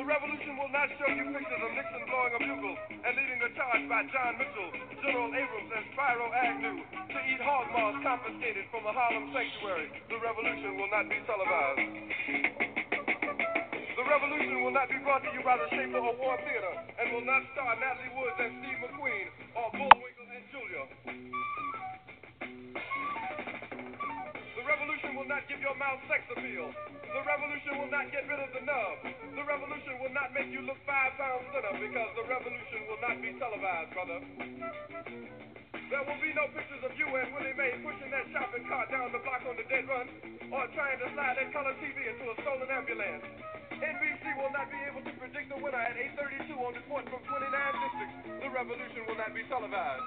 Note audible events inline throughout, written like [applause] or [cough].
The revolution will not show you pictures of Nixon blowing a bugle and leading a charge by John Mitchell, General Abrams, and Spiro Agnew to eat hog maws confiscated from a Harlem sanctuary. The revolution will not be televised. The revolution will not be brought to you by the Schaefer Award Theater and will not star Natalie Woods and Steve McQueen or Bullwinkle and Julia. The revolution will not give your mouth sex appeal. The revolution will not get rid of the nub. The revolution will not make you look five pounds thinner because the revolution will not be televised, brother. There will be no pictures of you and Willie Mae pushing that shopping cart down the block on the dead run or trying to slide that color TV into a stolen ambulance. NBC will not be able to predict the winner at 8.32 on report from 29 districts. The revolution will not be televised.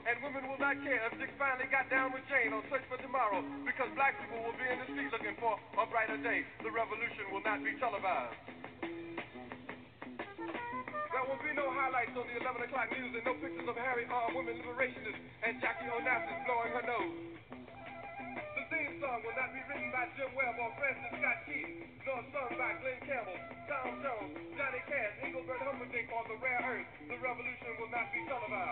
not care if Dick finally got down with Jane on Search for Tomorrow, because black people will be in the street looking for a brighter day. The revolution will not be televised. There will be no highlights on the 11 o'clock news and no pictures of Harry R. Women liberationists and Jackie Onassis blowing her nose. The theme song will not be written by Jim Webb or Francis Scott Key, nor sung by Glen Campbell, Tom Jones, Johnny Cash, Engelbert Humperdinck, or The Rare Earth. The revolution will not be televised.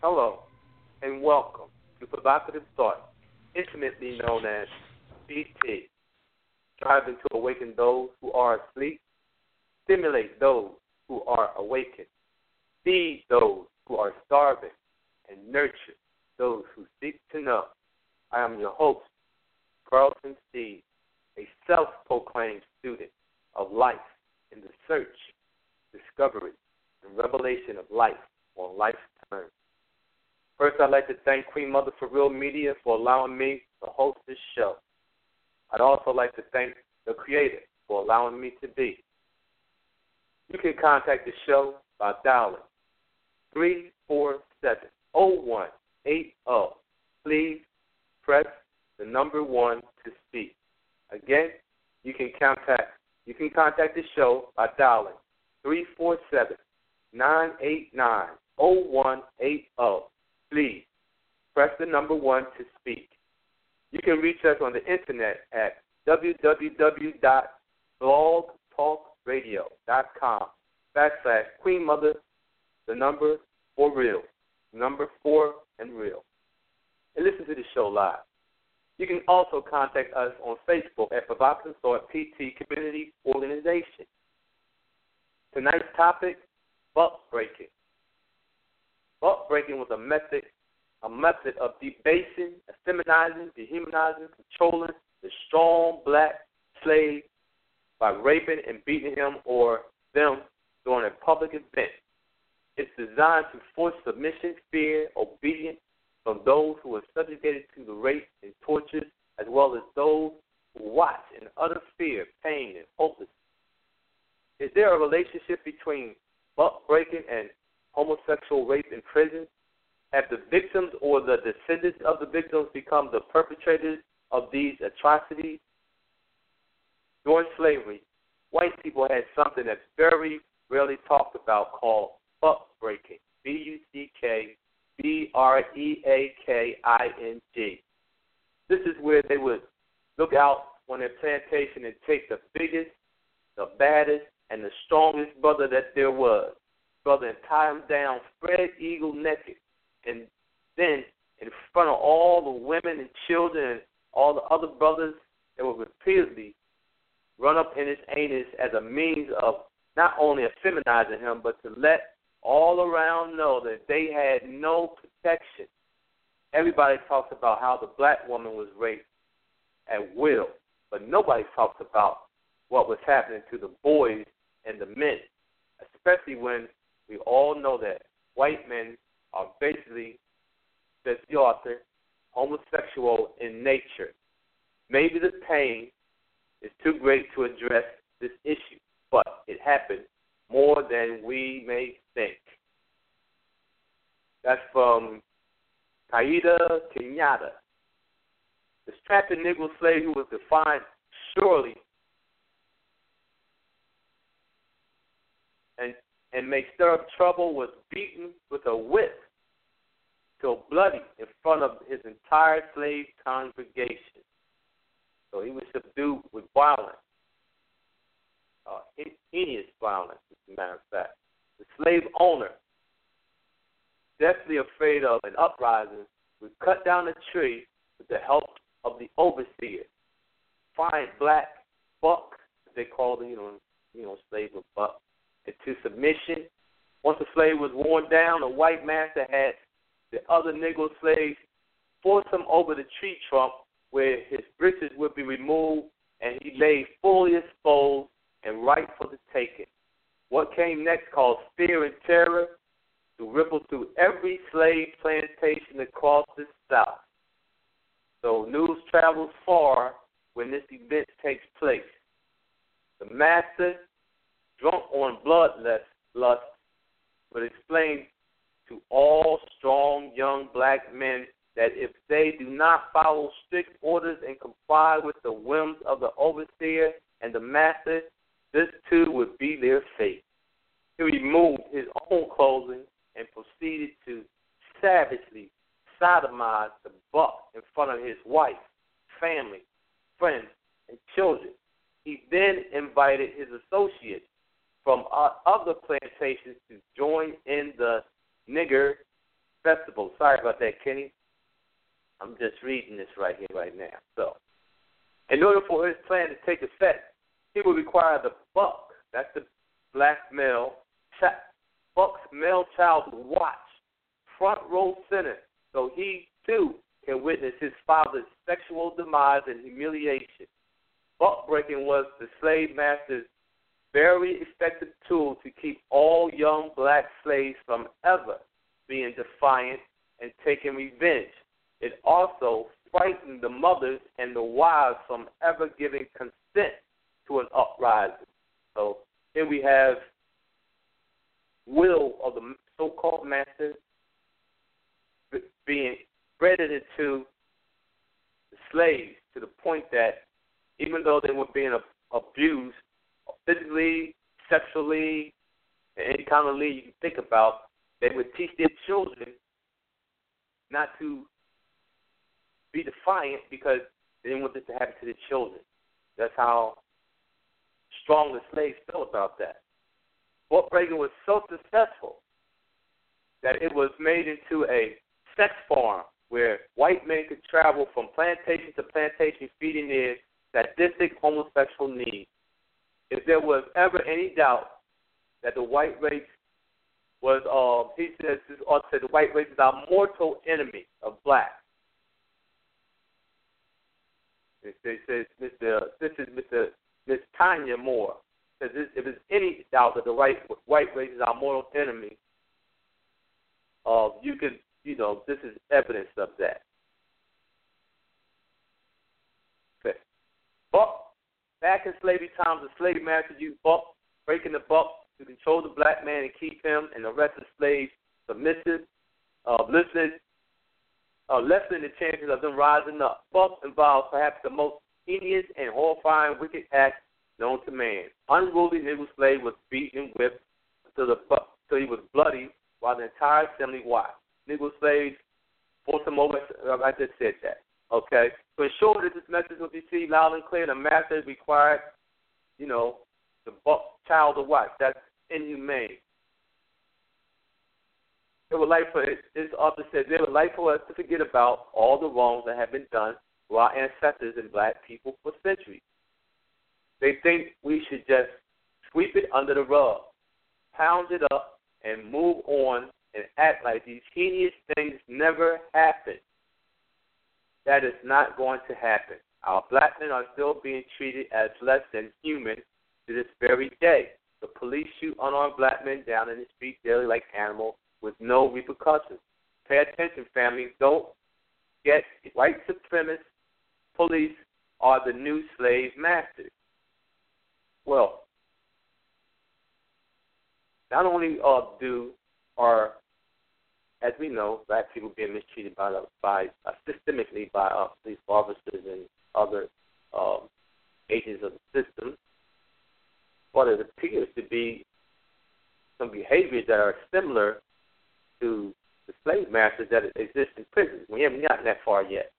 Hello, and welcome to Provocative Thought, intimately known as PT, striving to awaken those who are asleep, stimulate those who are awakened, feed those who are starving, and nurture those who seek to know. I am your host, Carlton Steed, a self proclaimed student of life in the search, discovery, and revelation of life on life's terms. First, I'd like to thank Queen Mother for Real Media for allowing me to host this show. I'd also like to thank the Creator for allowing me to be. You can contact the show by dialing 347 0180. Please press the number one to speak. Again, you can contact you can contact the show by dialing 347 989 0180. Please press the number one to speak. You can reach us on the internet at www.blogtalkradio.com backslash Queen Mother, the number for real, number four and real. And listen to the show live. You can also contact us on Facebook at Provocative Thought PT Community Organization. Tonight's topic, buck breaking. Buck breaking was a method a method of debasing, effeminizing, dehumanizing, controlling the strong black slave by raping and beating him or them during a public event. It's designed to force submission, fear, obedience from those who are subjugated to the rape and torture, as well as those who watch in utter fear, pain, and hopelessness. Is there a relationship between buck breaking and homosexual rape in prison? Have the victims or the descendants of the victims become the perpetrators of these atrocities? During slavery, white people had something that's very rarely talked about called buck breaking. B U C K B R E A K I N G. This is where they would look out on their plantation and take the biggest, the baddest, and the strongest brother that there was, brother, and tie him down, spread eagle naked, and then in front of all the women and children and all the other brothers that would repeatedly run up in his anus as a means of not only effeminizing him, but to let all around know that they had no protection. Everybody talks about how the black woman was raped at will, but nobody talks about what was happening to the boys and the men, especially when we all know that white men are basically, says the author, homosexual in nature. Maybe the pain is too great to address this issue, but it happened more than we may think. That's from Kaida Kenyatta. The strapped Negro slave who was defined surely and may stir up trouble was beaten with a whip till bloody in front of his entire slave congregation. So he was subdued with violence, uh, violence, as a matter of fact. The slave owner, deathly afraid of an uprising, would cut down a tree with the help of the overseer. Find black buck, they called you know, you know, slave of buck, into submission. Once the slave was worn down, a white master had the other Negro slaves force him over the tree trunk where his breeches would be removed and he lay fully exposed and ripe for the taking. What came next caused fear and terror to ripple through every slave plantation across the South. So news travels far when this event takes place. The master, drunk on bloodlust, lust, would explain to all strong young black men that if they do not follow strict orders and comply with the whims of the overseer and the master, this too would be their fate. He removed his own clothing and proceeded to savagely sodomize the buck in front of his wife, family, friends, and children. He then invited his associates from uh, other plantations to join in the nigger festival. Sorry about that, Kenny. I'm just reading this right here, right now. So, in order for his plan to take effect, he would require the buck, that's the black male, buck's male child to watch front row center so he too can witness his father's sexual demise and humiliation. Buck breaking was the slave master's very effective tool to keep all young black slaves from ever being defiant and taking revenge. It also frightened the mothers and the wives from ever giving consent to an uprising. So here we have will of the so-called master being bred into the slaves to the point that even though they were being abused physically, sexually, kind of lead you think about, they would teach their children not to be defiant because they didn't want this to happen to their children. That's how strong the slaves felt about that. Fort Reagan was so successful that it was made into a sex farm where white men could travel from plantation to plantation feeding their sadistic homosexual needs. If there was ever any doubt that the white race was, uh, he says, or said the white race is our mortal enemy of black. It says, Mr. This is Mr. Miss Tanya Moore says if there's any doubt that the white white race is our mortal enemy, uh, you can you know this is evidence of that. Okay. Buck back in slavery times, the slave master used buck breaking the buck to control the black man and keep him and the rest of the slaves submissive, uh, listening, uh, lessening the chances of them rising up. Buck involves perhaps the most heinous and horrifying wicked act known to man. Unruly Negro slave was beaten, whipped until, the, until he was bloody while the entire assembly watched. Negro slaves, force them over. I just said that. Okay? To ensure that this message will be seen loud and clear, the master required, you know, the child to watch. That's inhumane. It would like for this author said they would like for us to forget about all the wrongs that have been done to our ancestors and black people for centuries. They think we should just sweep it under the rug, pound it up, and move on and act like these heinous things never happened. That is not going to happen. Our black men are still being treated as less than human to this very day. The police shoot unarmed black men down in the street daily like animals with no repercussions. Pay attention, family. Don't get white supremacist police are the new slave masters. Well, not only uh, do are, as we know, black people being mistreated by by uh, systemically by uh, police officers and other um, agents of the system, but it appears to be some behaviors that are similar to the slave masters that exist in prisons. We haven't gotten that far yet.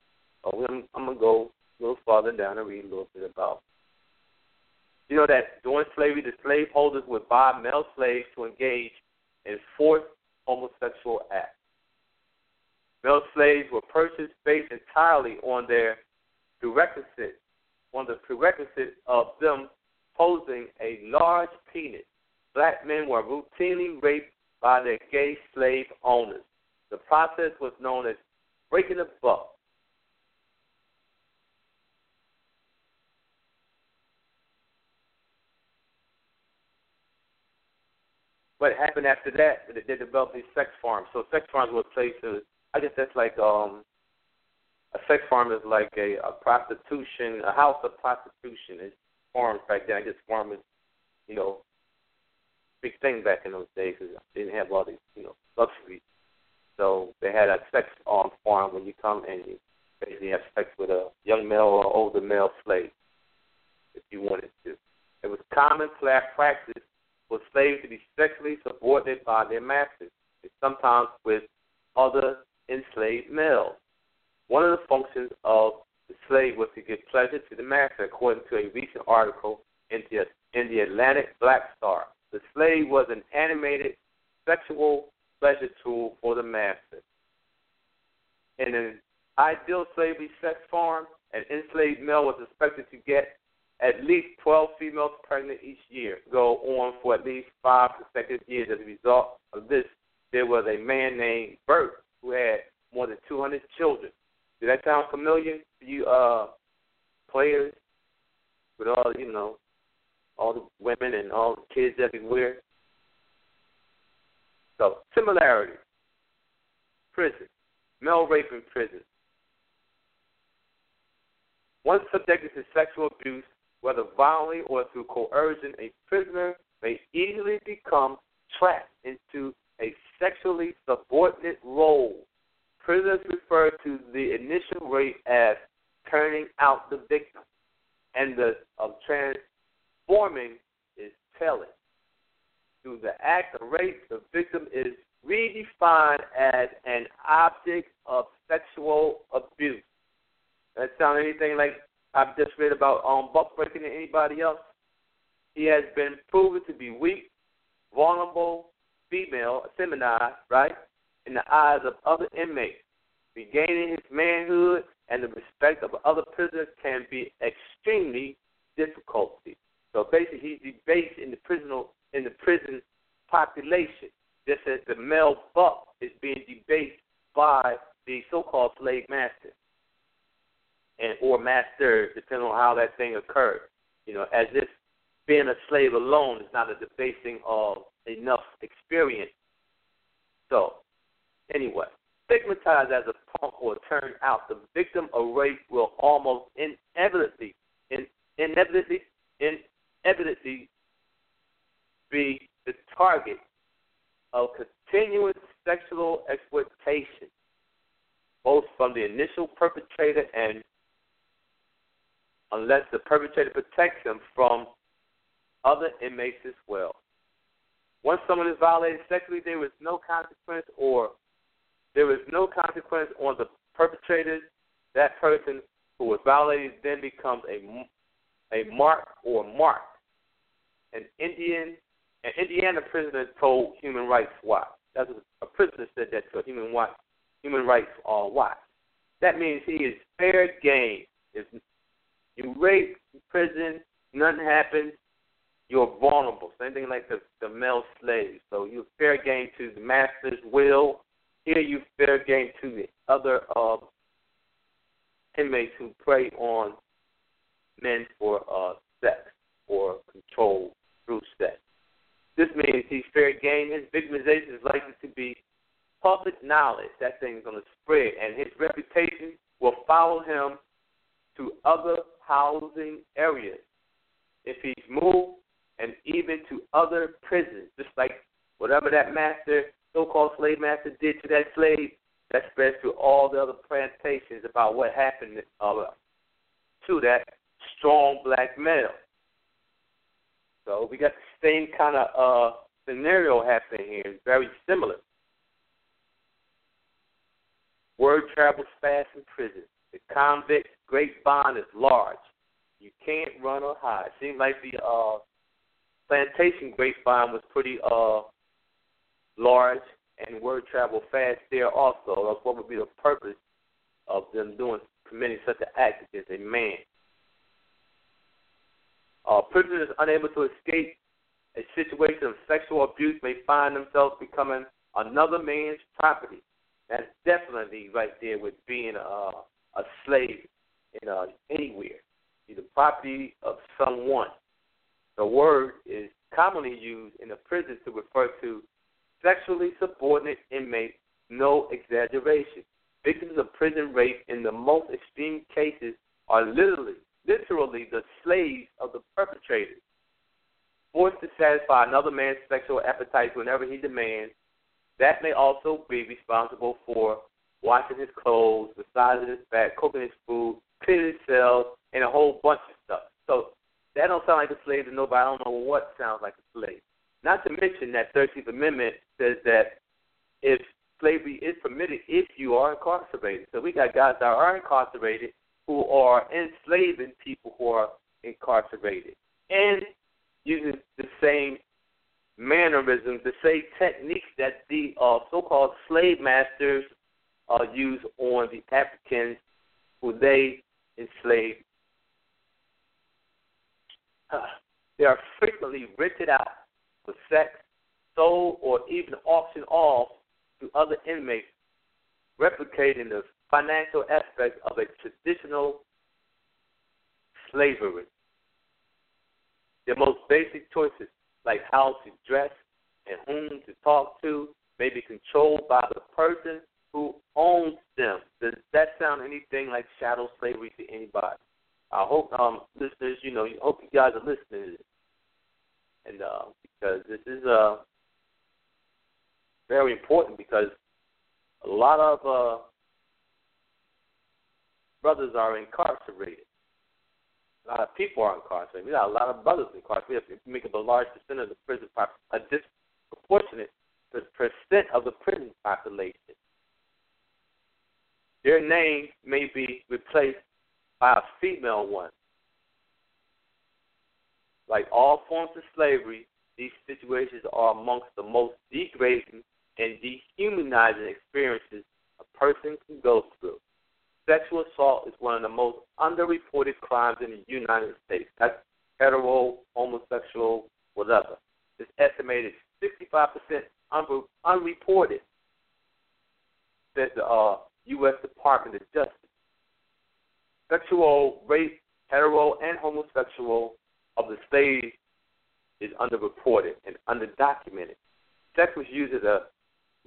So I'm, I'm going to go a little farther down and read a little bit about. You know that during slavery, the slaveholders would buy male slaves to engage in forced homosexual acts. Male slaves were purchased based entirely on their prerequisite, on the prerequisite of them posing a large penis. Black men were routinely raped by their gay slave owners. The process was known as breaking the buck. What happened after that? They developed these sex farms. So sex farms were places. I guess that's like um, a sex farm is like a, a prostitution, a house of prostitution. It's farms back then. I guess farm you know, big thing back in those days because they didn't have all these, you know, luxuries. So they had a sex on farm when you come and you basically have sex with a young male or older male slave if you wanted to. It was common practice for slaves to be sexually subordinate by their masters, and sometimes with other enslaved males. One of the functions of the slave was to give pleasure to the master, according to a recent article in the, in the Atlantic Black Star. The slave was an animated sexual pleasure tool for the master. In an ideal slavery sex farm, an enslaved male was expected to get at least 12 females pregnant each year, go on for at least five consecutive years. As a result of this, there was a man named Bert who had more than 200 children. Does that sound familiar to you, uh, players? With all you know, all the women and all the kids everywhere. So, similarity. Prison. Male rape in prison. Once subjected to sexual abuse, whether violently or through coercion, a prisoner may easily become trapped into a sexually subordinate role. Prisoners refer to the initial rape as turning out the victim, and the of trans forming is telling. Through the act of rape, the victim is redefined as an object of sexual abuse. That sound anything like I've just read about um, buck breaking to anybody else? He has been proven to be weak, vulnerable, female, feminized, right, in the eyes of other inmates. Regaining his manhood and the respect of other prisoners can be extremely difficult. So basically, he's debased in the prison in the prison population, just as the male buck is being debased by the so-called slave master and or master, depending on how that thing occurred. You know, as if being a slave alone is not a debasing of enough experience. So, anyway, stigmatized as a punk or turned out, the victim of rape will almost inevitably, in, inevitably, in, evidently be the target of continuous sexual exploitation, both from the initial perpetrator and unless the perpetrator protects them from other inmates as well. Once someone is violated sexually, there is no consequence or there is no consequence on the perpetrator. That person who was violated then becomes a a mark or mark. An Indian, an Indiana prisoner told Human Rights Watch. That's a, a prisoner said that to a Human Watch, Human Rights uh, Watch. That means he is fair game. If you rape prison, nothing happens, you're vulnerable. Same thing like the, the male slaves. So you're fair game to the master's will. Here you fair game to the other uh, inmates who prey on men for uh, sex or control through sex. This means he's fair game. His victimization is likely to be public knowledge. That thing is going to spread, and his reputation will follow him to other housing areas. If he's moved, and even to other prisons, just like whatever that master, so-called slave master, did to that slave, that spreads to all the other plantations about what happened uh, to that strong black male. So we got the same kind of uh, scenario happening here. It's very similar. Word travels fast in prison. The convict grapevine is large. You can't run or hide. Seems like the uh, plantation grapevine was pretty uh, large and word travel fast there also. That's what would be the purpose of them doing committing such an act against a man. Uh, prisoners unable to escape a situation of sexual abuse may find themselves becoming another man's property. That's definitely right there with being a, a slave in uh, anywhere. You're the property of someone. The word is commonly used in the prison to refer to sexually subordinate inmates, no exaggeration. Victims of prison rape in the most extreme cases are literally, literally the slaves of the perpetrators, forced to satisfy another man's sexual appetite whenever he demands. That may also be responsible for washing his clothes, massaging his back, cooking his food, cleaning his cells, and a whole bunch of stuff. So that don't sound like a slave to nobody. I don't know what sounds like a slave. Not to mention that 13th Amendment says that if slavery is permitted if you are incarcerated. So we got guys that are incarcerated who are enslaving people who are incarcerated and using the same mannerisms, the same techniques that the uh, so-called slave masters uh, use on the Africans who they enslaved. Uh, they are frequently rented out for sex, sold, or even auctioned off to other inmates, replicating the financial aspect of a traditional slavery. The most basic choices, like how to dress and whom to talk to, may be controlled by the person who owns them. Does that sound anything like shadow slavery to anybody? I hope, um, listeners, you know, I hope you guys are listening. And uh, because this is uh, very important because a lot of uh, brothers are incarcerated. A lot of people are incarcerated. We got a lot of brothers incarcerated. You make up a large percent of the prison population, a disproportionate percent of the prison population, their name may be replaced by a female one. Like all forms of slavery, these situations are amongst the most degrading and dehumanizing experiences a person can go through. Sexual assault is one of the most underreported crimes in the United States. That's hetero, homosexual, whatever. It's estimated 65% unreported, said the uh, U.S. Department of Justice. Sexual rape, hetero, and homosexual of the slaves is underreported and underdocumented. Sex was used as a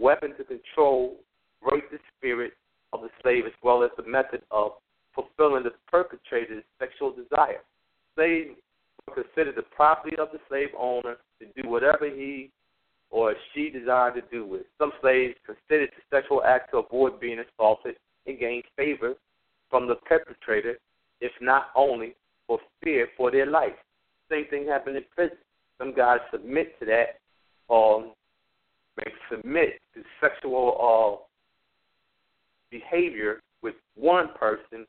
weapon to control, the spirit of the slave, as well as the method of fulfilling the perpetrator's sexual desire. Slaves were considered the property of the slave owner to do whatever he or she desired to do with. Some slaves considered the sexual act to avoid being assaulted and gain favor from the perpetrator, if not only for fear for their life. Same thing happened in prison. Some guys submit to that, um, may submit to sexual behavior with one person,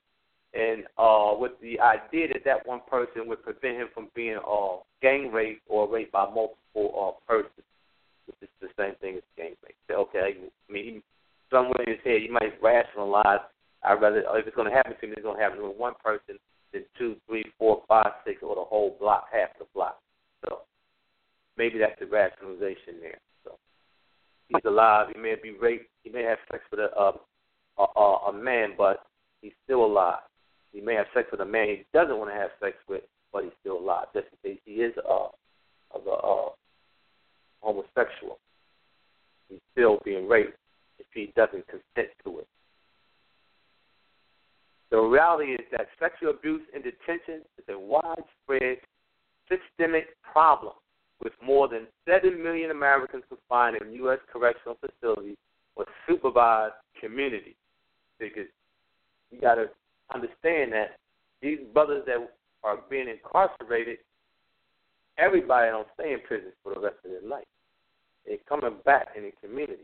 and uh, with the idea that that one person would prevent him from being uh, gang raped or raped by multiple uh, persons, which is the same thing as gang rape. So, okay, I mean, somewhere in his head, you might rationalize. I'd rather if it's going to happen to me, it's going to happen with one person than two, three, four, five, six, or the whole block, half the block. So maybe that's the rationalization there. He's alive. He may be raped. He may have sex with a a, a, a man, but he's still alive. He may have sex with a man he doesn't want to have sex with, but he's still alive. Just in case he is uh, of a uh, homosexual, he's still being raped if he doesn't consent to it. The reality is that sexual abuse in detention is a widespread systemic problem with more than 7 million Americans confined in U.S. correctional facilities or supervised communities. Because you got to understand that these brothers that are being incarcerated, everybody don't stay in prison for the rest of their life. They're coming back in the community.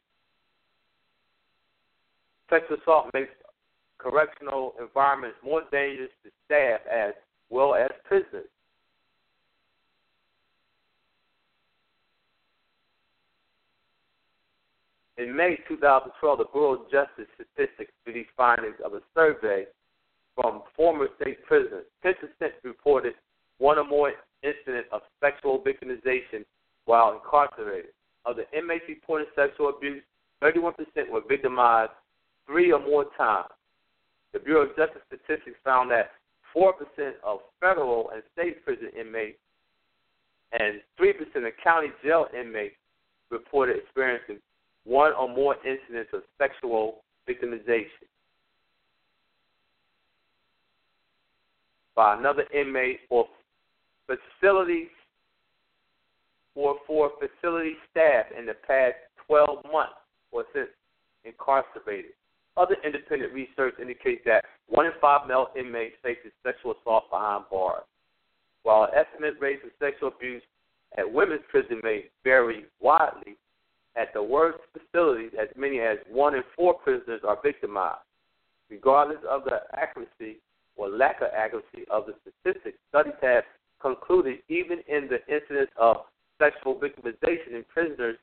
Sexual assault makes correctional environments more dangerous to staff as well as prisoners. In May 2012, the Bureau of Justice Statistics released findings of a survey from former state prisoners. 10% reported one or more incidents of sexual victimization while incarcerated. Of the inmates reporting sexual abuse, 31% were victimized three or more times. The Bureau of Justice Statistics found that 4% of federal and state prison inmates and 3% of county jail inmates reported experiencing one or more incidents of sexual victimization by another inmate or facility or for facility staff in the past 12 months or since incarcerated. Other independent research indicates that one in five male inmates faces sexual assault behind bars. While estimate rates of sexual abuse at women's prison may vary widely, at the worst facilities, as many as one in four prisoners are victimized. Regardless of the accuracy or lack of accuracy of the statistics, studies have concluded even in the incidence of sexual victimization in prisoners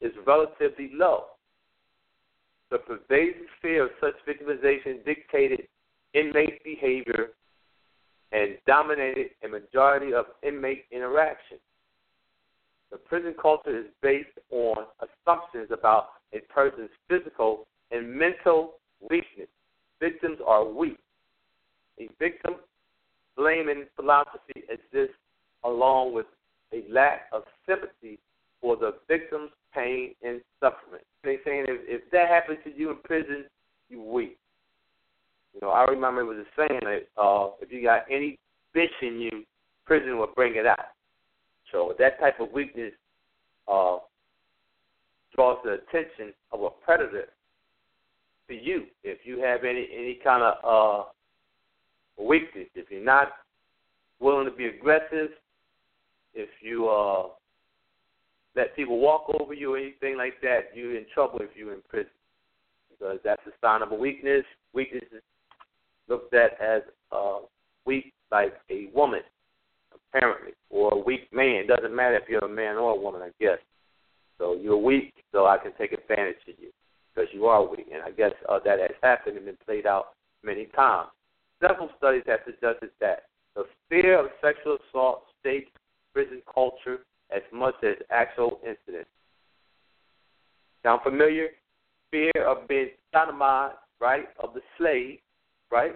is relatively low. The pervasive fear of such victimization dictated inmate behavior and dominated a majority of inmate interaction. The prison culture is based on assumptions about a person's physical and mental weakness. Victims are weak. A victim blaming philosophy exists along with a lack of sympathy for the victim's pain and suffering. They saying if, if that happens to you in prison, you weak. You know, I remember it was a saying that uh, if you got any bitch in you, prison will bring it out. So that type of weakness uh, draws the attention of a predator to you. If you have any any kind of uh, weakness, if you're not willing to be aggressive, if you uh, let people walk over you or anything like that, you're in trouble if you're in prison. Because that's a sign of a weakness. Weakness is looked at as uh, weak like a woman, apparently, or a weak man. Doesn't matter if you're a man or a woman, I guess. So you're weak, so I can take advantage of you because you are weak. And I guess uh, that has happened and been played out many times. Several studies have suggested that the fear of sexual assault shapes prison culture as much as actual incidents. Sound familiar? Fear of being sodomized, right, of the slave, right,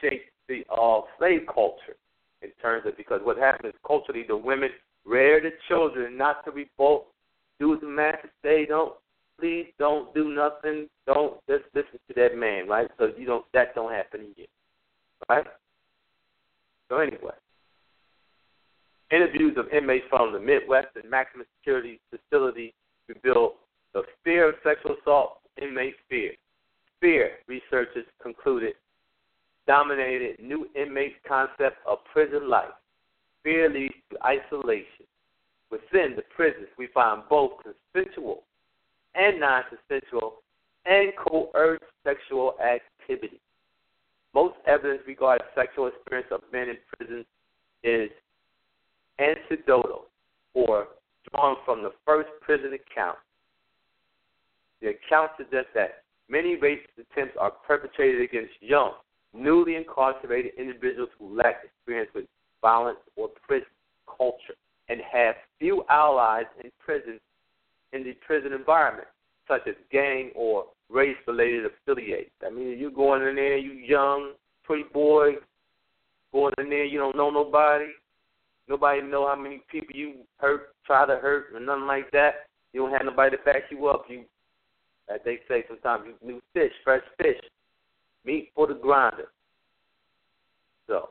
shaped the uh, slave culture in terms of because what happens culturally the women rear the children not to revolt, do as the master say, don't please don't do nothing, don't just listen to that man, right? So you don't that don't happen you. Right? So anyway. Interviews of inmates from the Midwest and maximum security facility revealed the fear of sexual assault inmates fear. Fear, researchers concluded, dominated new inmates' concept of prison life. Fear leads to isolation. Within the prisons, we find both consensual and non consensual and coerced sexual activity. Most evidence regarding sexual experience of men in prison is anecdotal or drawn from the first prison account. The account suggests that many racist attempts are perpetrated against young, newly incarcerated individuals who lack experience with violence or prison culture and have few allies in prison in the prison environment, such as gang or race related affiliates. I mean, you going in there, you young, pretty boy, going in there, you don't know nobody. Nobody know how many people you hurt, try to hurt, or nothing like that. You don't have nobody to back you up. You, as they say sometimes, you new fish, fresh fish, meat for the grinder. So,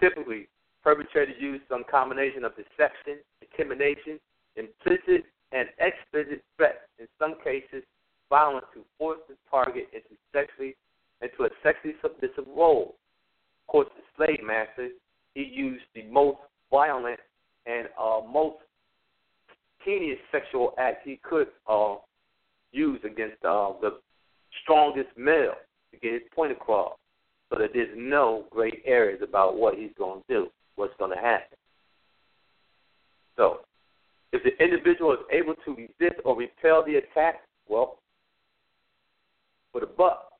typically, perpetrators use some combination of deception, intimidation, implicit and explicit threats. In some cases, violence to force the target into sexually into a sexually submissive role. Of course, the slave master he used the most violent and uh, most heinous sexual act he could uh, use against uh, the strongest male to get his point across. So that there's no gray areas about what he's going to do, what's going to happen. So, if the individual is able to resist or repel the attack, well, for the buck,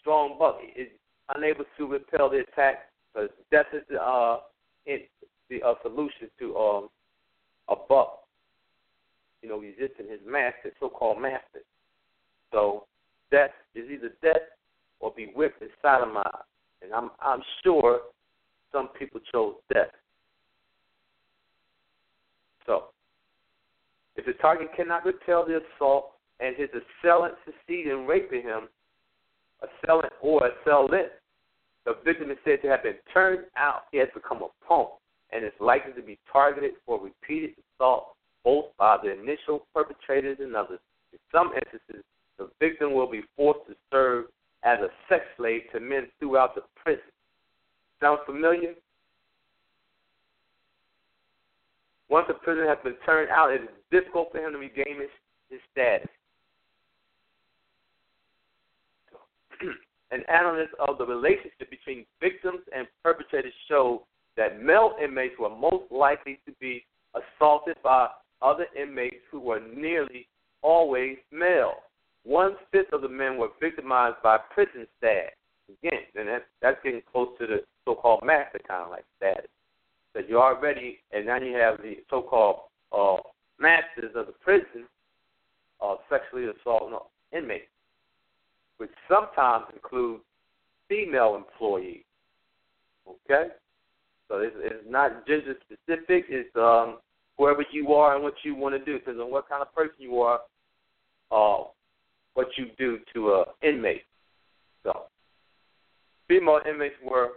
strong buck is unable to repel the attack because death is the uh, the uh, solution to um, a buck, you know, resisting his master, so-called master. So death is either death or be whipped and sodomized. And I'm I'm sure some people chose death. So if the target cannot repel the assault and his assailant succeed in raping him, assailant or assailant, the victim is said to have been turned out. He has become a punk and is likely to be targeted for repeated assault both by the initial perpetrators and others. In some instances, the victim will be forced to serve as a sex slave to men throughout the prison. Sound familiar? Once a prisoner has been turned out, it is difficult for him to regain his, his status. An analysis of the relationship between victims and perpetrators showed that male inmates were most likely to be assaulted by other inmates who were nearly always male. One fifth of the men were victimized by prison staff. Again, and that, that's getting close to the so-called master kind of like status. That you're already, and now you have the so-called uh, masters of the prison uh, sexually assaulting inmates, which sometimes include female employees. Okay, so it's, it's not gender specific. It's um, whoever you are and what you want to do. Depends on what kind of person you are, uh, what you do to an inmate. So, female inmates were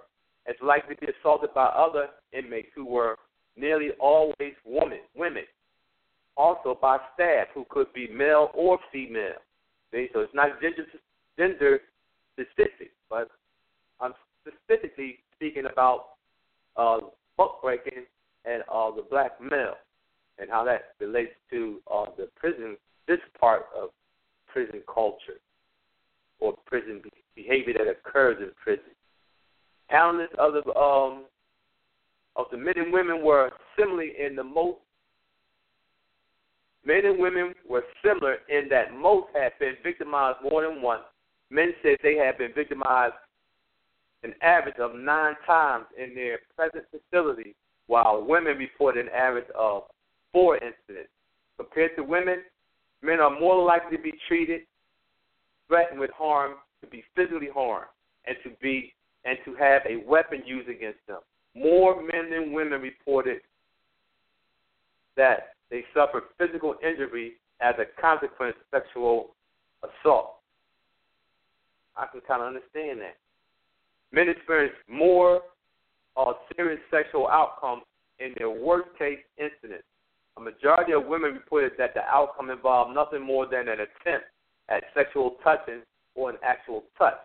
as likely to be assaulted by other inmates who were nearly always women. Women, also by staff who could be male or female. See? So it's not gender gender specific, but I'm specifically speaking about uh, buck breaking and uh, the black male and how that relates to uh, the prison, this part of prison culture or prison behavior that occurs in prison. Countless of the um, of the men and women were similar in the most. Men and women were similar in that most had been victimized more than once. Men said they had been victimized an average of nine times in their present facility, while women reported an average of four incidents. Compared to women, men are more likely to be treated, threatened with harm, to be physically harmed, and to be and to have a weapon used against them. More men than women reported that they suffered physical injury as a consequence of sexual assault. I can kind of understand that men experience more uh, serious sexual outcomes in their worst case incidents. A majority of women reported that the outcome involved nothing more than an attempt at sexual touching or an actual touch.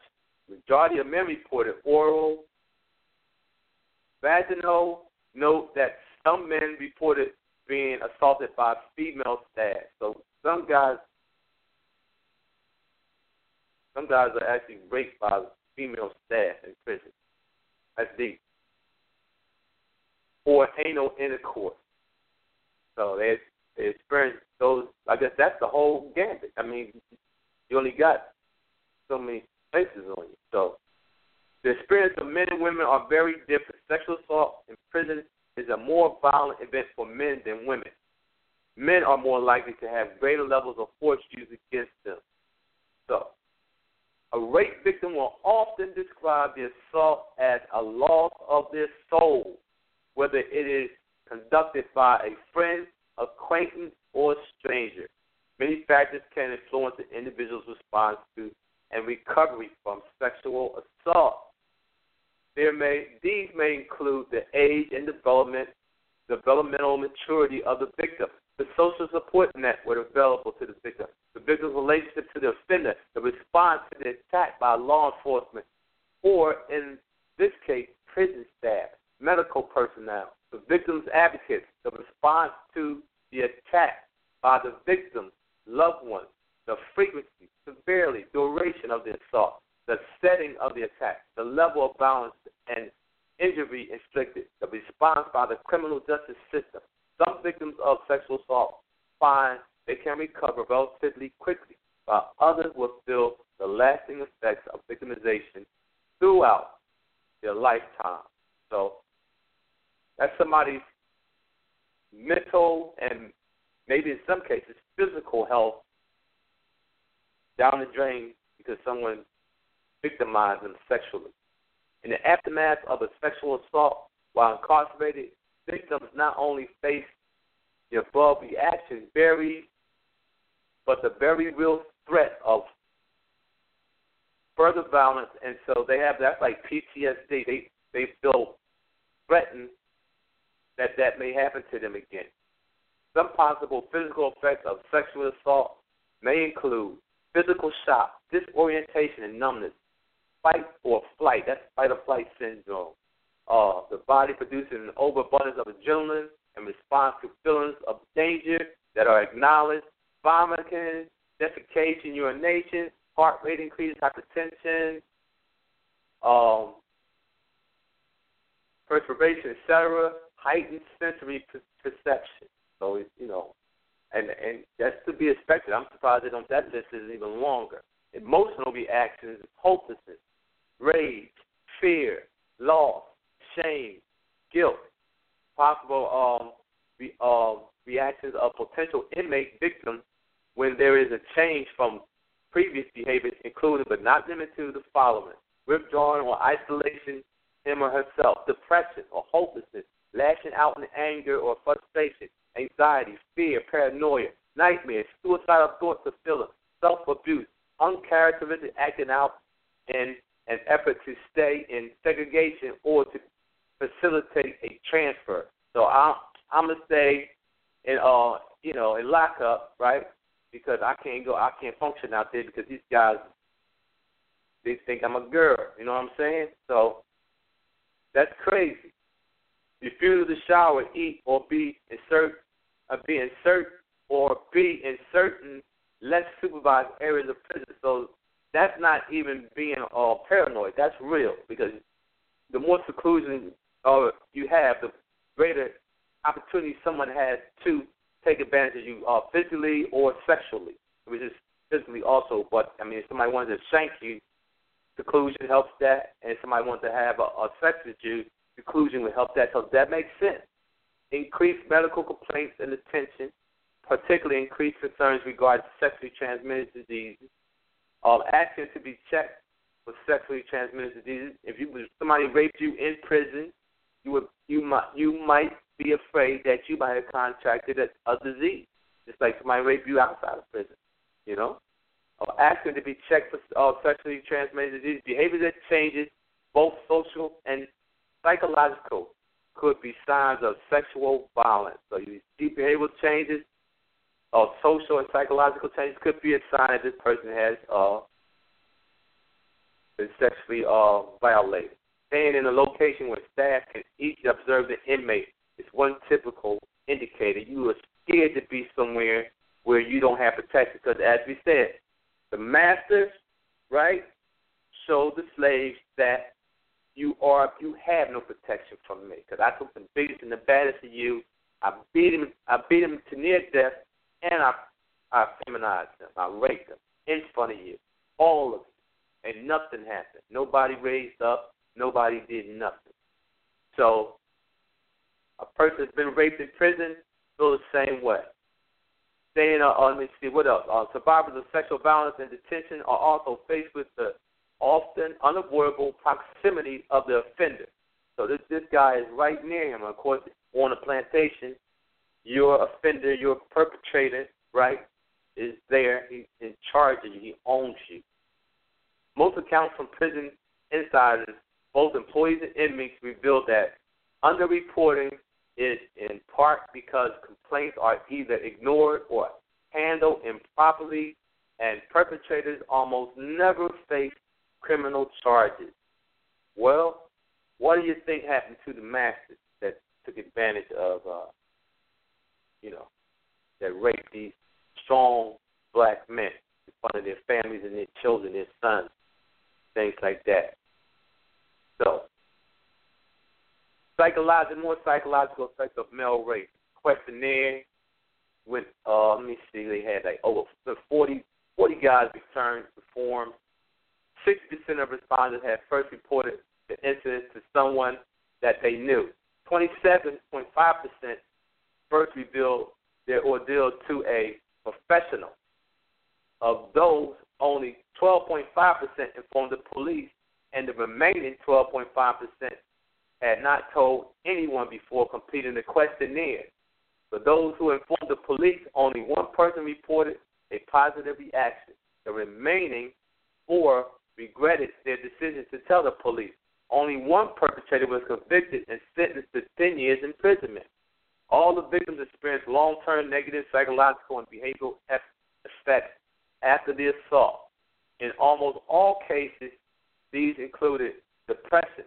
Majority of men reported oral, vaginal. Note that some men reported being assaulted by female staff. So some guys Some guys are actually raped by female staff in prison. That's deep. Or anal intercourse. So they they experience those. I guess that's the whole gambit. I mean, you only got so many places on you. So the experience of men and women are very different. Sexual assault in prison is a more violent event for men than women. Men are more likely to have greater levels of force used against them. So, a rape victim will often describe the assault as a loss of their soul, whether it is conducted by a friend, acquaintance, or stranger. Many factors can influence an individual's response to and recovery from sexual assault. There may these may include the age and development, developmental maturity of the victim, the social support network available to the victim, the victim's relationship to the offender, the response to the attack by law enforcement, or in this case, prison staff, medical personnel, the victim's advocates, the response to the attack by the victim's loved ones, the frequency, severity, duration of the assault, the setting of the attack, the level of violence and injury inflicted, the response by the criminal justice system. Some victims of sexual assault find they can recover relatively quickly, while others will feel the lasting effects of victimization throughout their lifetime. So that's somebody's mental and maybe in some cases physical health down the drain because someone victimized them sexually. In the aftermath of a sexual assault while incarcerated, victims not only face the above reaction very, but the very real threat of further violence, and so they have that's like PTSD. They they feel that may happen to them again. Some possible physical effects of sexual assault may include physical shock, disorientation, and numbness, fight or flight. That's fight or flight syndrome. Uh, the body produces an overabundance of adrenaline in response to feelings of danger that are acknowledged. Vomiting, defecation, urination, heart rate increase, hypertension, um, perspiration, etc. Heightened sensory perception. So it's you know, and and that's to be expected. I'm surprised that on that list is even longer. Emotional reactions, hopelessness, rage, fear, loss, shame, guilt, possible um, re, uh, reactions of potential inmate victims when there is a change from previous behaviors, including but not limited to the following withdrawing or isolation him or herself, depression or hopelessness, lashing out in anger or frustration, anxiety, fear, paranoia, nightmares, suicidal thoughts or feelings, self abuse, uncharacteristic acting out in an effort to stay in segregation or to facilitate a transfer. So I'm I'm gonna stay in uh you know in lockup, right? Because I can't go, I can't function out there because these guys they think I'm a girl. You know what I'm saying? So that's crazy. Refuse to shower, eat, or be insert, uh, be insert, or be in certain less supervised areas of prison. So that's not even being uh, paranoid. That's real because the more seclusion uh, you have, the greater opportunity someone has to take advantage of you uh, physically or sexually, which is physically also. But I mean, if somebody wants to shank you, seclusion helps that, and if somebody wants to have a, a sex with you, seclusion would help that. So that makes sense. Increased medical complaints and attention, particularly increased concerns regarding sexually transmitted diseases. Um, asking to be checked for sexually transmitted diseases. If you if somebody raped you in prison, you would you might you might be afraid that you might have contracted a, a disease, just like somebody raped you outside of prison. You know, or asking to be checked for uh, sexually transmitted disease. Behavior that changes, both social and psychological, could be signs of sexual violence. So you see behavioral changes, or social and psychological changes could be a sign that this person has uh, been sexually uh, violated. Staying in a location where staff can easily observe the inmate is one typical indicator. You are scared to be somewhere where you don't have protection because, as we said, the master right, show the slaves that you are you have no protection from me because I took the biggest and the baddest of you. I beat him. I beat him to near death, and I I feminized him. I raped him in front of you, all of you, and nothing happened. Nobody raised up. Nobody did nothing. So a person that's been raped in prison feels the same way. Saying, uh, let me see, what else? Uh, survivors of sexual violence and detention are also faced with the often unavoidable proximity of the offender. So this this guy is right near him. Of course, on a plantation, your offender, your perpetrator, right, is there. He's in charge of you. He owns you. Most accounts from prison insiders, both employees and inmates, reveal that underreporting is in part because complaints are either ignored or handled improperly, and perpetrators almost never face criminal charges. Well, what do you think happened to the masses that took advantage of, uh, you know, that raped these strong black men in front of their families and their children, their sons, things like that? So, psychological, more psychological effects of male rape. Questionnaire with, uh, let me see, they had like over 40, 40 guys returned form 60% of respondents had first reported the incident to someone that they knew. 27.5% first revealed their ordeal to a professional. Of those, only 12.5% informed the police, and the remaining 12.5% had not told anyone before completing the questionnaire. For those who informed the police, only one person reported a positive reaction. The remaining four regretted their decision to tell the police. Only one perpetrator was convicted and sentenced to 10 years imprisonment. All the victims experienced long term negative psychological and behavioral effects after the assault. In almost all cases, these included depression,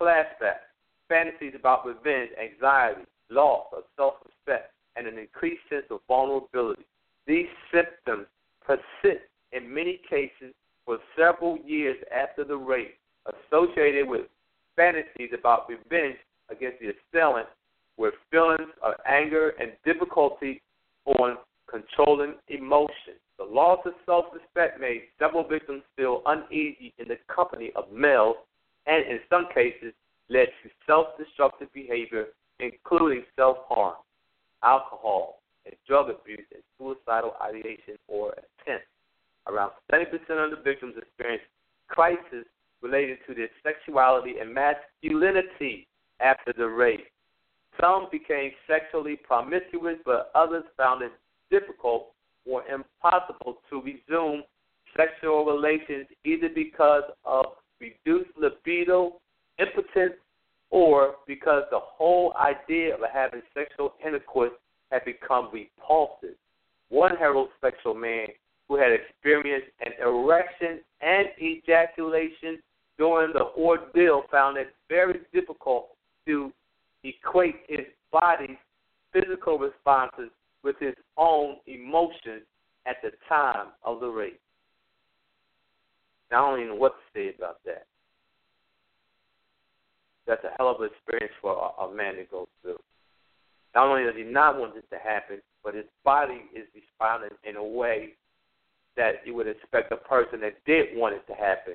flashbacks, fantasies about revenge, anxiety, loss of self respect, and an increased sense of vulnerability. These symptoms persist in many cases for several years after the rape, associated with fantasies about revenge against the assailant, with feelings of anger and difficulty on controlling emotions. The loss of self respect made several victims feel uneasy in the company of males and, in some cases, led to self destructive behavior, including self harm, alcohol, and drug abuse, and suicidal ideation or attempt. Around 70% of the victims experienced crisis related to their sexuality and masculinity after the rape. Some became sexually promiscuous, but others found it difficult or impossible to resume sexual relations either because of reduced libido, impotence, or because the whole idea of having sexual intercourse had become repulsive. One heterosexual man who had experienced an erection and ejaculation during the ordeal found it very difficult to equate his body's physical responses with his own emotions at the time of the rape. Now, I don't even know what to say about that. That's a hell of an experience for a, a man to go through. Not only does he not want this to happen, but his body is responding in a way that you would expect a person that did want it to happen.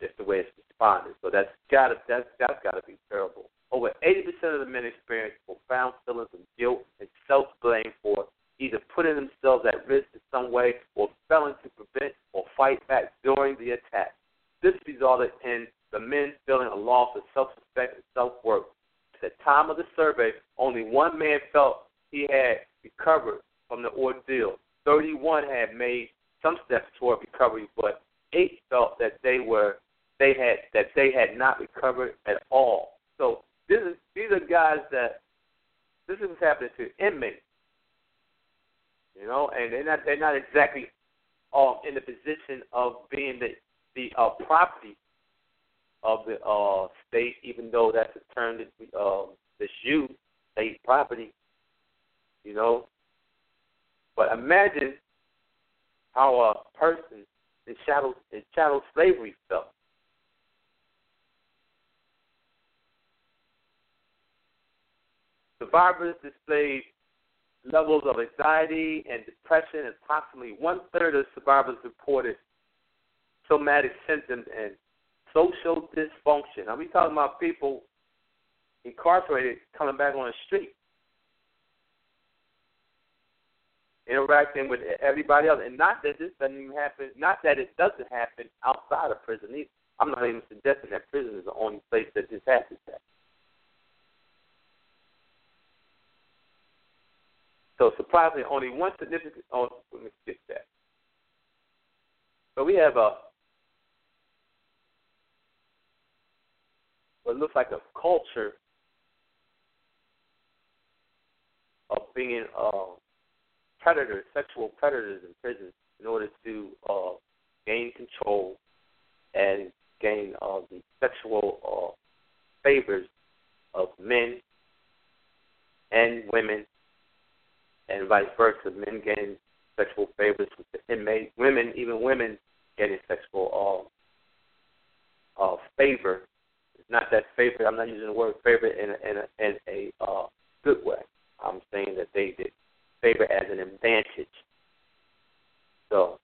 Just the way it's responded. So that's gotta that's that's gotta be terrible. Over eighty percent of the men experience profound feelings of guilt and self blame for either putting themselves at risk in some way or failing to prevent or fight back during the attack. This resulted in the men feeling a loss of self respect and self worth. At the time of the survey, only one man felt he had recovered from the ordeal. 31 had made some steps toward recovery, but eight felt that they were they had that they had not recovered at all. So this is these are guys that this is what's happening to inmates. You know, and they're not they're not exactly um in the position of being the the uh, property of the uh state, even though that's a term that we uh that's used, state property. You know, but imagine how a person in shadow in chattel slavery felt. Survivors displayed levels of anxiety and depression, and approximately one third of survivors reported somatic symptoms and social dysfunction. Now we talking about people incarcerated coming back on the street, interacting with everybody else, and not that this doesn't even happen. Not that it doesn't happen outside of prison. I'm not even suggesting that prison is the only place that this happens at. So surprisingly, only one significant. Oh, let me skip that. So we have a what looks like a culture of being uh, predators, sexual predators in prison, in order to uh, gain control and gain uh, the sexual uh, favors of men and women and vice versa. Men getting sexual favors with the inmate, women, even women getting sexual uh, uh, favor. It's not that favor. I'm not using the word favor in a, in a, in a uh, good way. I'm saying that they did favor as an advantage. So,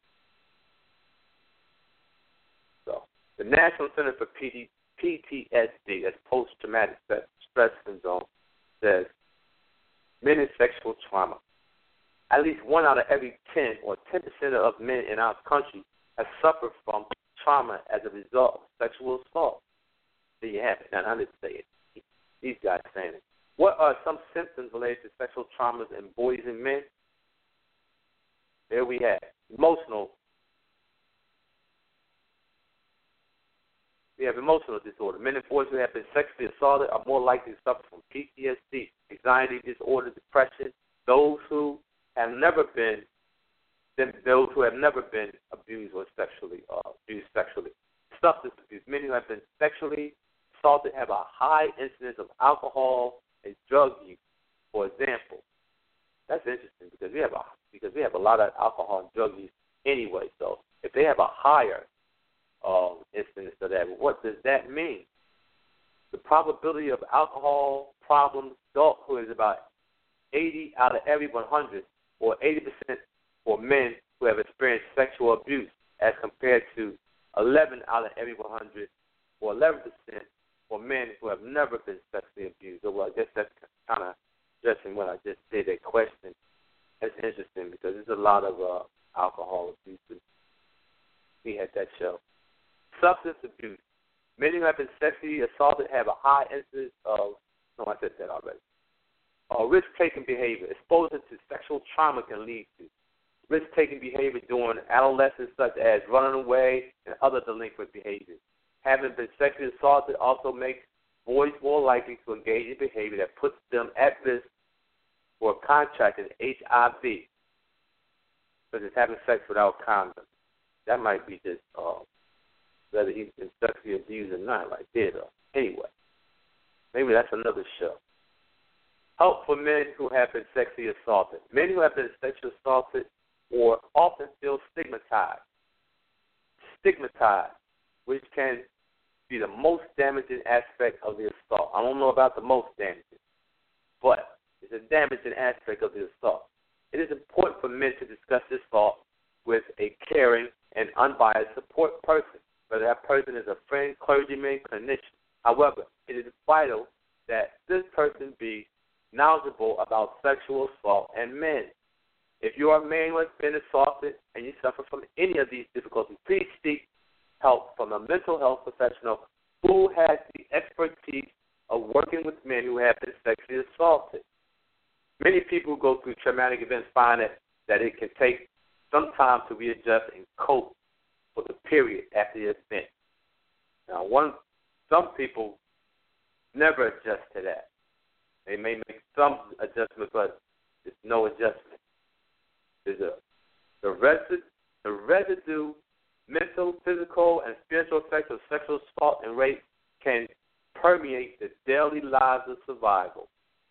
so the National Center for PTSD, that's post-traumatic stress syndrome, says men in sexual trauma at least one out of every 10 or 10% of men in our country have suffered from trauma as a result of sexual assault. There you have it. Now, I didn't say it. These guys saying it. What are some symptoms related to sexual traumas in boys and men? There we have emotional. We have emotional disorder. Men and boys who have been sexually assaulted are more likely to suffer from PTSD, anxiety disorder, depression. Those who have never been than those who have never been abused or sexually uh, abused sexually. Substance abuse. Many who have been sexually assaulted have a high incidence of alcohol and drug use. For example, that's interesting because we have a because we have a lot of alcohol and drug use anyway. So if they have a higher uh, incidence of that, what does that mean? The probability of alcohol problems adulthood is about 80 out of every 100 or 80% for men who have experienced sexual abuse, as compared to 11 out of every 100 or 11% for men who have never been sexually abused. Well, I guess that's kind of addressing what I just did, that question. That's interesting because there's a lot of uh, alcohol abuse. We had that show. Substance abuse. Many who have been sexually assaulted have a high incidence of, no, I said that already uh, risk taking behavior. Exposure to sexual trauma can lead to risk taking behavior during adolescence, such as running away and other delinquent behaviors. Having sexually assaulted also makes boys more likely to engage in behavior that puts them at risk for contracting HIV, such as having sex without condom. That might be just uh, whether he's been sexually abused or not, there. Though. Anyway, maybe that's another show. Help for men who have been sexually assaulted. Men who have been sexually assaulted or often feel stigmatized. Stigmatized, which can be the most damaging aspect of the assault. I don't know about the most damaging, but it's a damaging aspect of the assault. It is important for men to discuss this assault with a caring and unbiased support person, whether that person is a friend, clergyman, clinician. However, it is vital that this person be knowledgeable about sexual assault and men. If you are a man who has been assaulted and you suffer from any of these difficulties, please seek help from a mental health professional who has the expertise of working with men who have been sexually assaulted. Many people who go through traumatic events find that, that it can take some time to readjust and cope for the period after the event. Now, one, some people never adjust to that. They may make some adjustment, but there's no adjustment. There's a the residue, the residue, mental, physical, and spiritual effects of sexual assault and rape can permeate the daily lives of survival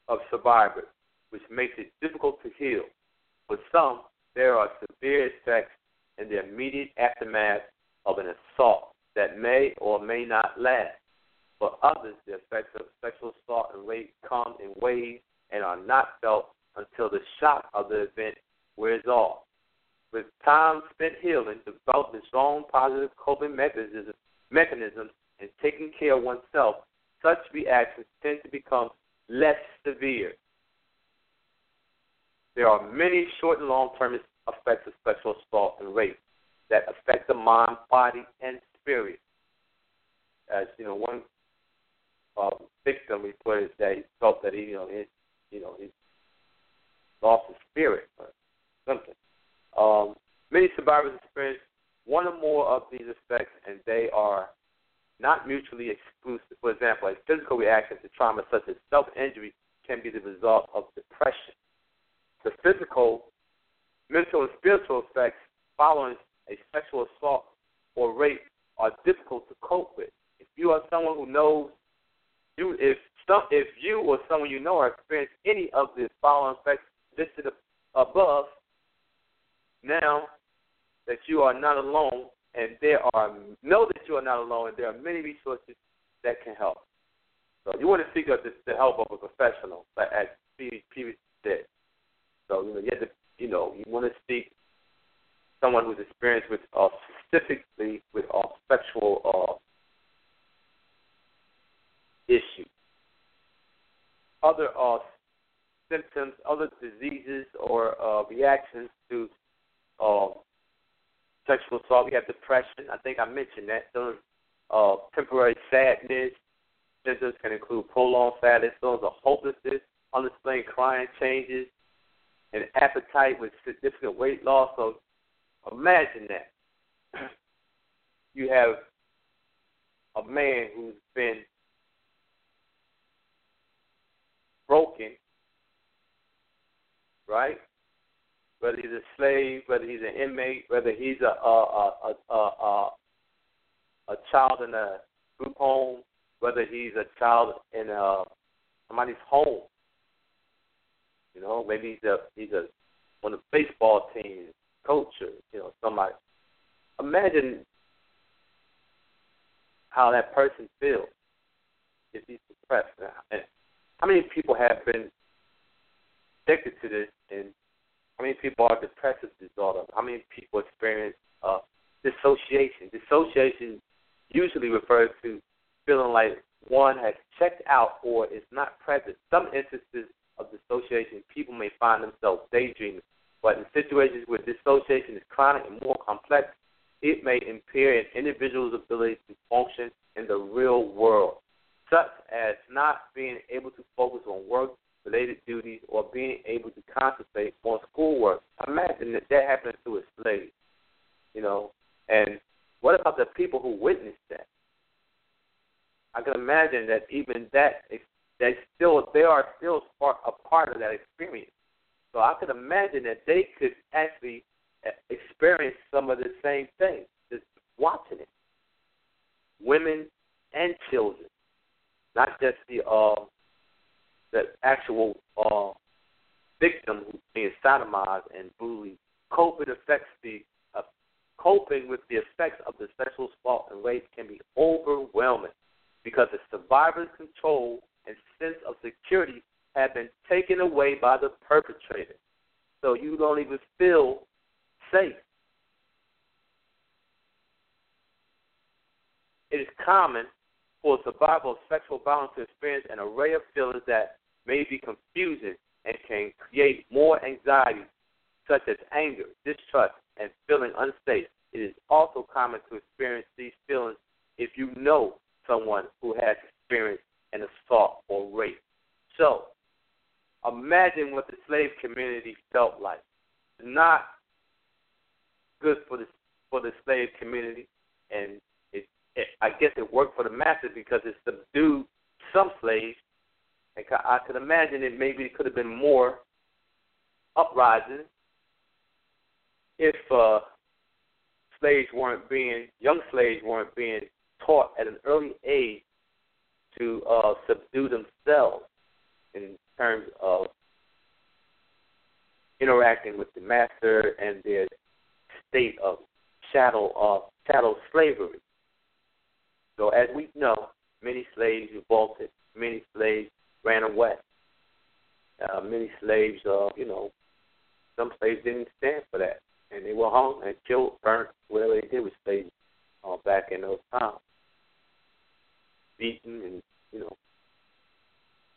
of survivors, which makes it difficult to heal. For some, there are severe effects in the immediate aftermath of an assault that may or may not last. For others, the effects of sexual assault and rape come in waves and are not felt until the shock of the event wears off. With time spent healing, developing strong positive coping mechanisms, mechanisms and taking care of oneself, such reactions tend to become less severe. There are many short and long term effects of sexual assault and rape that affect the mind, body, and spirit. As you know, one uh, victim reported that he felt that he, you know, he, you know, he lost his spirit or something. Um, many survivors experience one or more of these effects, and they are not mutually exclusive. For example, a physical reaction to trauma such as self-injury can be the result of depression. The physical, mental, and spiritual effects following a sexual assault or rape are difficult to cope with. If you are someone who knows you, if some, if you or someone you know are experiencing any of the following effects listed above, now that you are not alone, and there are know that you are not alone, and there are many resources that can help. So you want to seek out the, help of a professional, like as previously said. So you know you have to, you know, you want to seek someone who's experienced with uh, specifically with uh, sexual uh, issues. Other uh, symptoms, other diseases or uh, reactions to uh, sexual assault. We have depression. I think I mentioned that. Those uh, temporary sadness. Symptoms can include prolonged sadness, feelings of hopelessness, unexplained crying changes, and appetite with significant weight loss. So imagine that. [clears throat] you have a man who's been broken, right? Whether he's a slave, whether he's an inmate, whether he's a a a a, a, a child in a group home, whether he's a child in a somebody's home. You know, maybe he's a he's a on the baseball team, coach, or you know somebody. Imagine how that person feels if he's depressed. And how many people have been addicted to this, and how many people are depressive disorder? How many people experience uh, dissociation? Dissociation usually refers to feeling like one has checked out or is not present. Some instances of dissociation, people may find themselves daydreaming, but in situations where dissociation is chronic and more complex, it may impair an individual's ability to function in the real world such as not being able to focus on work related duties or being able to concentrate on schoolwork. Imagine that that happens to a slave, you know. And what about the people who witnessed that? I can imagine that even that they still they are still part, a part of that experience. So I could imagine that they could actually uh, experience some of the same things just watching it. Women and children not just the uh, the actual uh, victim being sodomized and bullied. Coping affects the uh, coping with the effects of the sexual assault and rape can be overwhelming because the survivor's control and sense of security have been taken away by the perpetrator. So you don't even feel safe. It is common for survival of sexual violence to experience an array of feelings that may be confusing and can create more anxiety, such as anger, distrust, and feeling unsafe. It is also common to experience these feelings if you know someone who has experienced an assault or rape. So, imagine what the slave community felt like. Not good for the for the slave community, and I guess it worked for the masters because it subdued some slaves. And I could imagine it maybe it could have been more uprising if uh, slaves weren't being young slaves weren't being taught at an early age to uh, subdue themselves in terms of interacting with the master and their state of chattel of chattel slavery. So as we know, many slaves revolted, many slaves ran away. Uh, many slaves, uh, you know, some slaves didn't stand for that, and they were hung and killed, burnt, whatever they did with slaves uh, back in those times. Beaten and you know,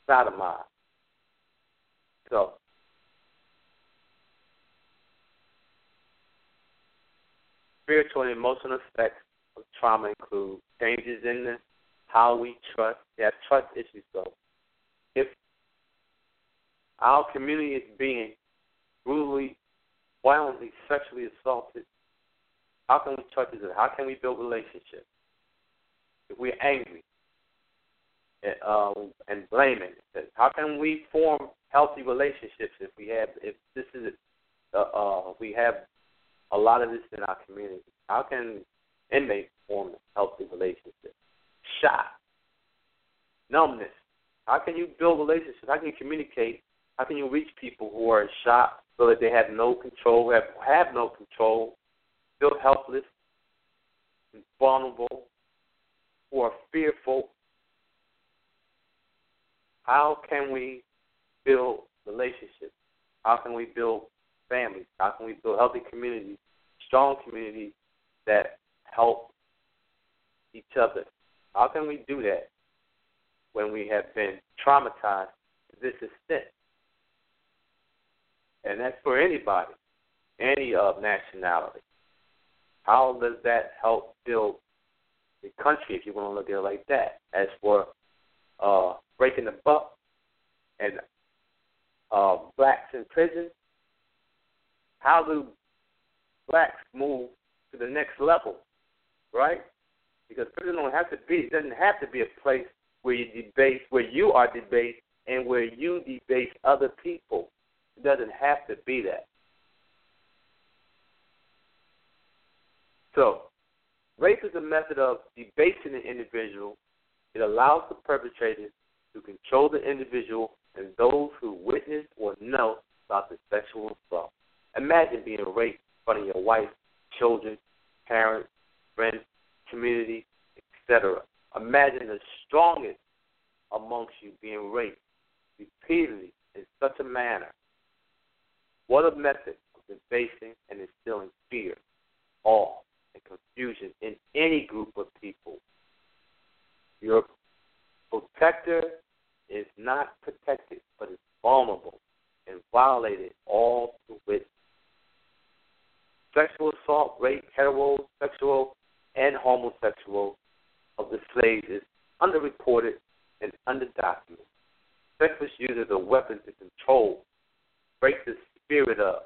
sodomized. So spiritual and emotional effects of trauma include changes in the, how we trust. Have trust issues. So, if our community is being brutally, violently, sexually assaulted, how can we each other? How can we build relationships? If we're angry and, uh, and blaming, how can we form healthy relationships if we have if this is uh, uh, we have a lot of this in our community? How can inmates form healthy relationships? Shock, numbness. How can you build relationships? How can you communicate? How can you reach people who are in shock so that they have no control, have have no control, feel helpless, vulnerable, who are fearful? How can we build relationships? How can we build families? How can we build healthy communities, strong communities that help each other? How can we do that when we have been traumatized to this extent? And that's for anybody, any uh, nationality. How does that help build the country, if you want to look at it like that? As for uh, breaking the buck and uh, blacks in prison, how do blacks move to the next level, right? Because prison don't have to be doesn't have to be a place where you debase where you are debased and where you debase other people. It doesn't have to be that. So, rape is a method of debasing an individual. It allows the perpetrator to control the individual and those who witness or know about the sexual assault. Imagine being raped in front of your wife, children, parents, friends, community, etc. Imagine the strongest amongst you being raped repeatedly in such a manner. What a method of debasing and instilling fear, awe, and confusion in any group of people. Your protector is not protected, but is vulnerable and violated all to witness. Sexual assault, rape, heterosexual, and homosexual of the slaves is underreported and underdocumented. Sex was used as a weapon to control, break the spirit of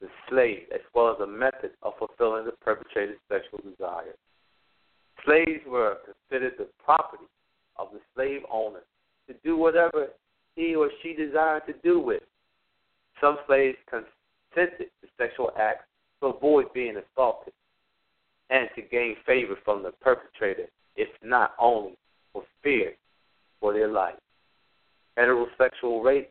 the slave, as well as a method of fulfilling the perpetrator's sexual desires. Slaves were considered the property of the slave owner to do whatever he or she desired to do with. Some slaves consented to sexual acts to avoid being assaulted and to gain favor from the perpetrator, if not only for fear for their life. Heterosexual rape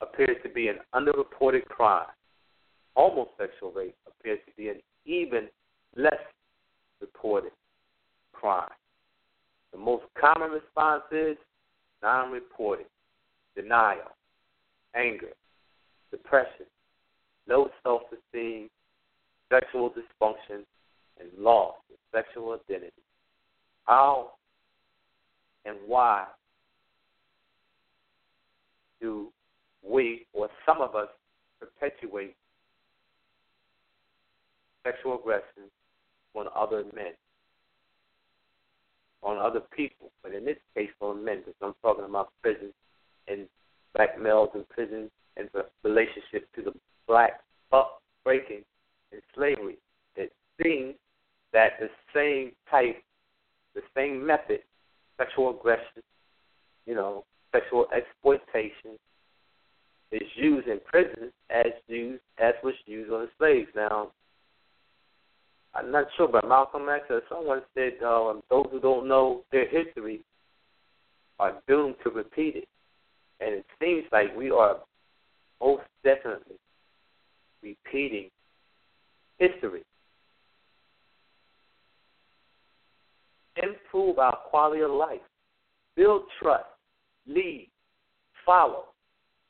appears to be an underreported crime. Homosexual rape appears to be an even less reported crime. The most common response is non reported, denial, anger, depression, low self esteem, sexual dysfunction, and loss of sexual identity. How and why do we, or some of us, perpetuate sexual aggression on other men? on other people, but in this case on men, because I'm talking about prison and black males in prison and the relationship to the black up breaking and slavery. It seems that the same type, the same method, sexual aggression, you know, sexual exploitation, is used in prison as used as was used on the slaves. Now, I'm not sure, but Malcolm X or someone said um, those who don't know their history are doomed to repeat it. And it seems like we are most definitely repeating history. Improve our quality of life. Build trust. Lead. Follow.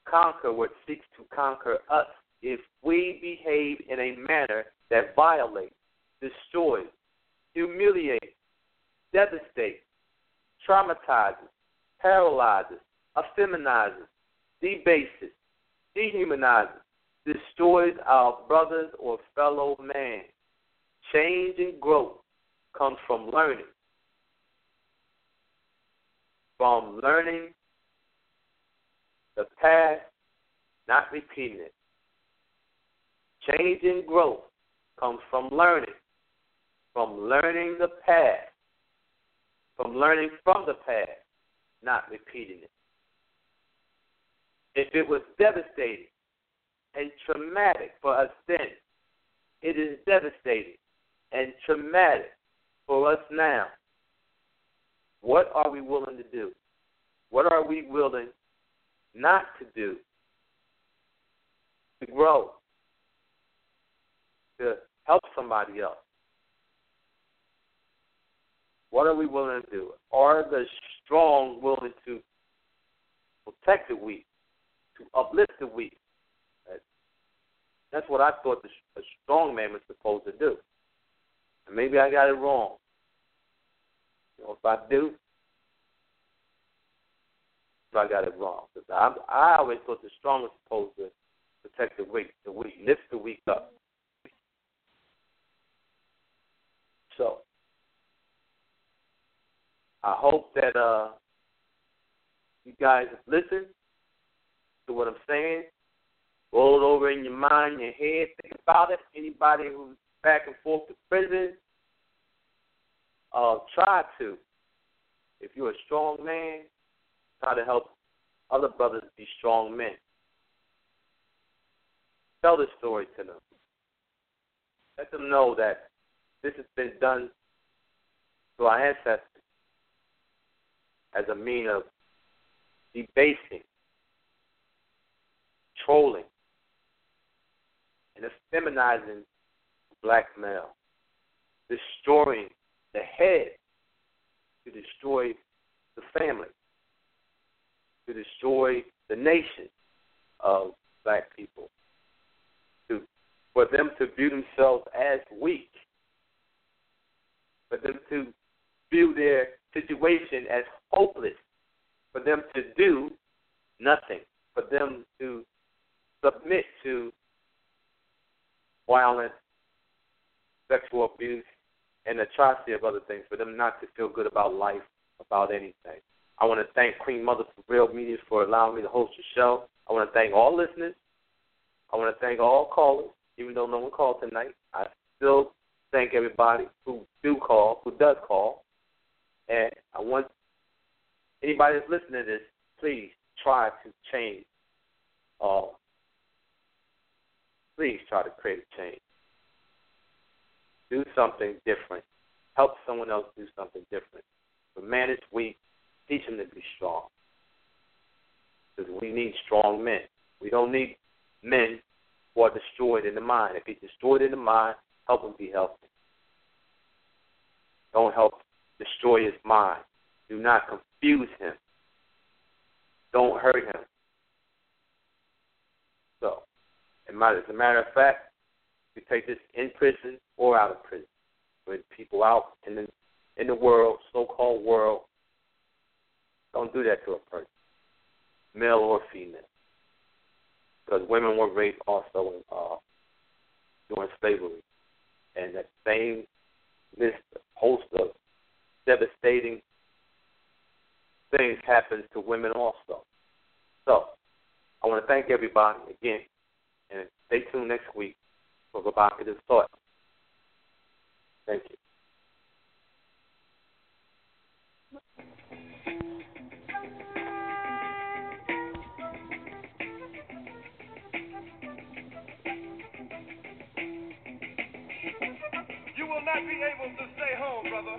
Conquer what seeks to conquer us if we behave in a manner that violates, destroys, humiliates, devastates, traumatizes, paralyzes, effeminizes, debases, dehumanizes, destroys our brothers or fellow man. Change and growth comes from learning. From learning the past, not repeating it. Change and growth comes from learning. From learning the past. From learning from the past, not repeating it. If it was devastating and traumatic for us then, it is devastating and traumatic for us now. What are we willing to do? What are we willing not to do to grow, to help somebody else? What are we willing to do? Are the strong willing to protect the weak, to uplift the weak? That's what I thought a strong man was supposed to do. And maybe I got it wrong. You know, if I do, if I got it wrong, because I, I always thought the strong was supposed to protect the weak, the weak, lift the weak up. So, I hope that uh, you guys listen to what I'm saying. Roll it over in your mind, your head, think about it. Anybody who's back and forth to prison, uh, try to. If you're a strong man, try to help other brothers be strong men. Tell the story to them. Let them know that this has been done to our ancestors as a mean of debasing, trolling, and effeminizing black male, destroying the head to destroy the family, to destroy the nation of black people, to for them to view themselves as weak, for them to view their situation as hopeless, for them to do nothing, for them to submit to violence, sexual abuse, and atrocity of other things, for them not to feel good about life, about anything. I want to thank Queen Mother for Real Media for allowing me to host the show. I want to thank all listeners. I want to thank all callers, even though no one called tonight. I still thank everybody who do call, who does call. And I want anybody that's listening to this, please try to change. Uh, please try to create a change. Do something different. Help someone else do something different. But man is weak, teach him to be strong. Because we need strong men. We don't need men who are destroyed in the mind. If he's destroyed in the mind, help him be healthy. Don't help destroy his mind. Do not confuse him. Don't hurt him. So, as a matter of fact, you take this in prison or out of prison. With people out in the in the world, so-called world, don't do that to a person, male or female, because women were raped also in, uh, during slavery, and that same list host of devastating things happens to women also. So, I want to thank everybody again, and stay tuned next week for provocative thought. Thank you. You will not be able to stay home, brother.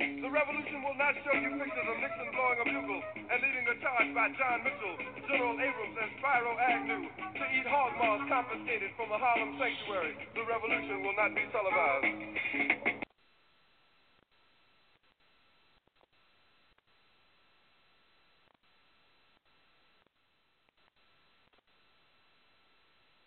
The revolution will not show you pictures of Nixon blowing a bugle and leading a charge by John Mitchell, General Abrams, and Spiro Agnew to eat hog maws confiscated from the Harlem sanctuary. The revolution will not be televised.